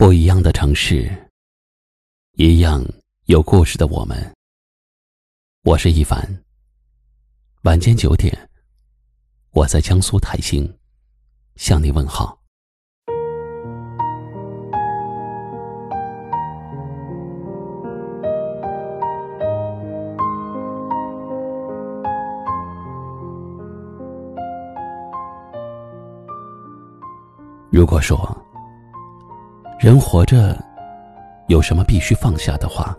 不一样的城市，一样有故事的我们。我是一凡。晚间九点，我在江苏泰兴向你问好。如果说人活着有什么必须放下的话，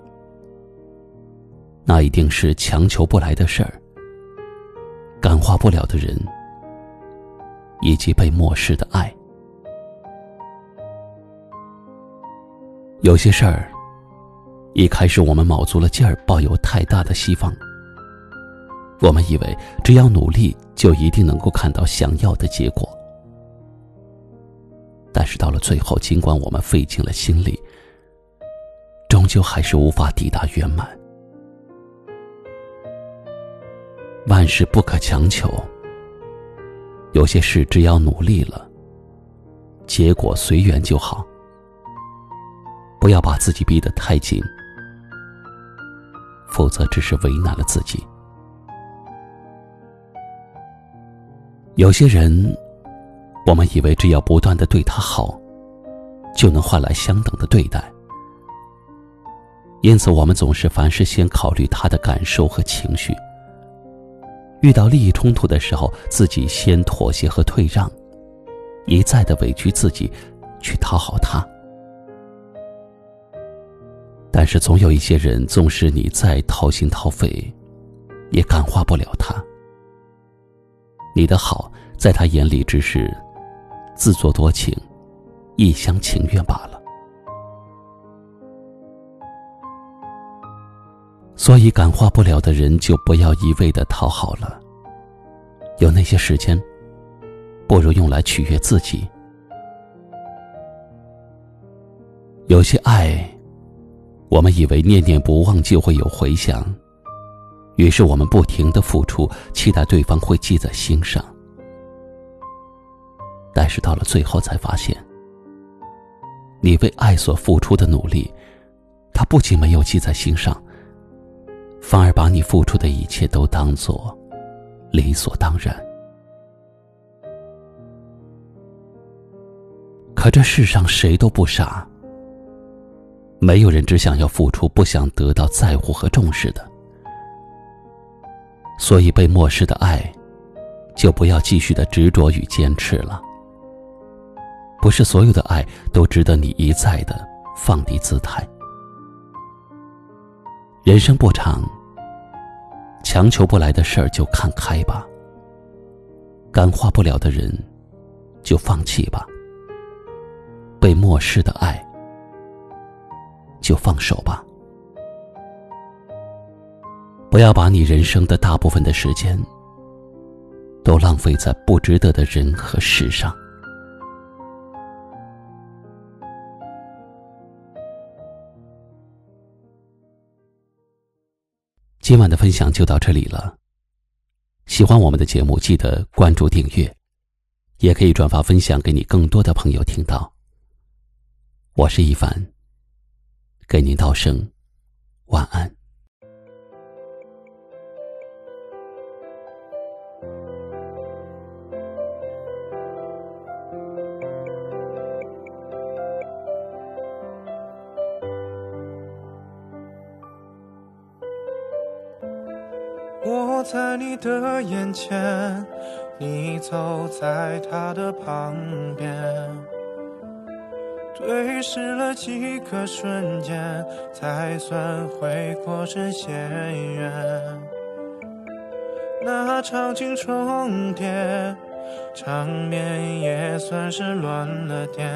那一定是强求不来的事儿、感化不了的人，以及被漠视的爱。有些事儿，一开始我们卯足了劲儿，抱有太大的希望，我们以为只要努力，就一定能够看到想要的结果。但是到了最后，尽管我们费尽了心力，终究还是无法抵达圆满。万事不可强求，有些事只要努力了，结果随缘就好。不要把自己逼得太紧，否则只是为难了自己。有些人。我们以为只要不断的对他好，就能换来相等的对待，因此我们总是凡事先考虑他的感受和情绪。遇到利益冲突的时候，自己先妥协和退让，一再的委屈自己，去讨好他。但是总有一些人，纵使你再掏心掏肺，也感化不了他。你的好，在他眼里只是。自作多情，一厢情愿罢了。所以，感化不了的人，就不要一味的讨好了。有那些时间，不如用来取悦自己。有些爱，我们以为念念不忘就会有回响，于是我们不停的付出，期待对方会记在心上。但是到了最后，才发现，你为爱所付出的努力，他不仅没有记在心上，反而把你付出的一切都当做理所当然。可这世上谁都不傻，没有人只想要付出，不想得到在乎和重视的。所以，被漠视的爱，就不要继续的执着与坚持了。不是所有的爱都值得你一再的放低姿态。人生不长，强求不来的事儿就看开吧。感化不了的人，就放弃吧。被漠视的爱，就放手吧。不要把你人生的大部分的时间，都浪费在不值得的人和事上。今晚的分享就到这里了。喜欢我们的节目，记得关注订阅，也可以转发分享给你更多的朋友听到。我是一凡，给您道声晚安。我在你的眼前，你走在他的旁边，对视了几个瞬间，才算回过神，现缘。那场景重叠，场面也算是乱了点，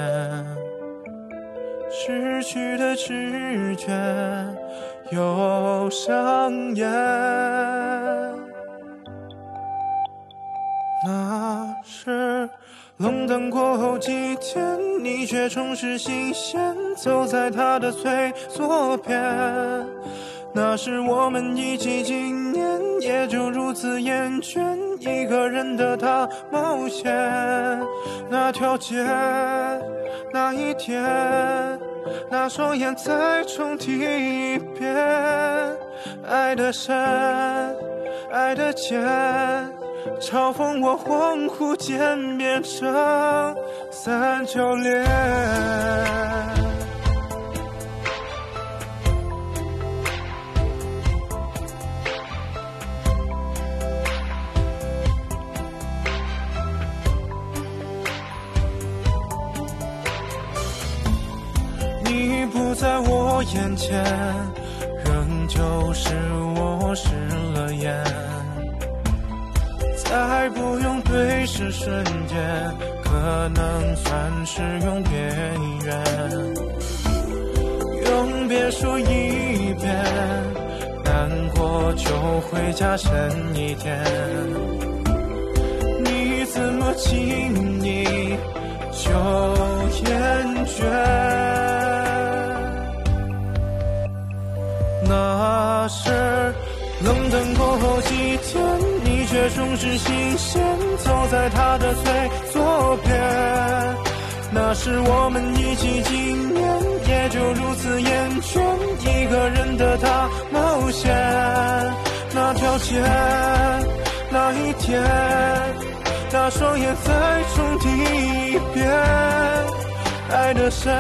失去的知觉又上演。那是冷淡过后几天，你却重拾新鲜，走在他的最左边。那是我们一起几年，也就如此厌倦一个人的大冒险。那条街，那一天。那双眼再重提一遍，爱的深，爱的浅，嘲讽我恍惚间变成三角恋。在我眼前，仍旧是我湿了眼。再不用对视瞬间，可能算是永别远。永别说一遍，难过就会加深一点。你怎么轻易就厌那是冷淡过后几天，你却总是新鲜，走在他的最左边。那是我们一起几年，也就如此厌倦一个人的大冒险。那条街，那一天，那双眼再重提一遍，爱的深，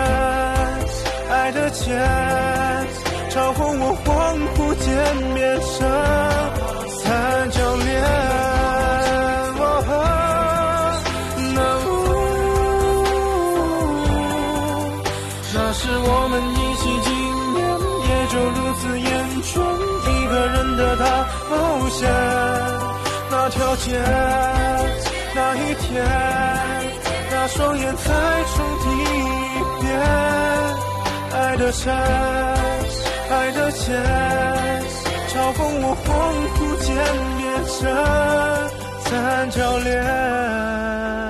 爱的浅。嘲讽我恍惚间变成三角恋，那是我们一起几年，也就如此厌倦一个人的大冒险。那条街，那一天，那双眼再重提一遍，爱的深。爱的剑嘲讽我恍惚间变成三角恋。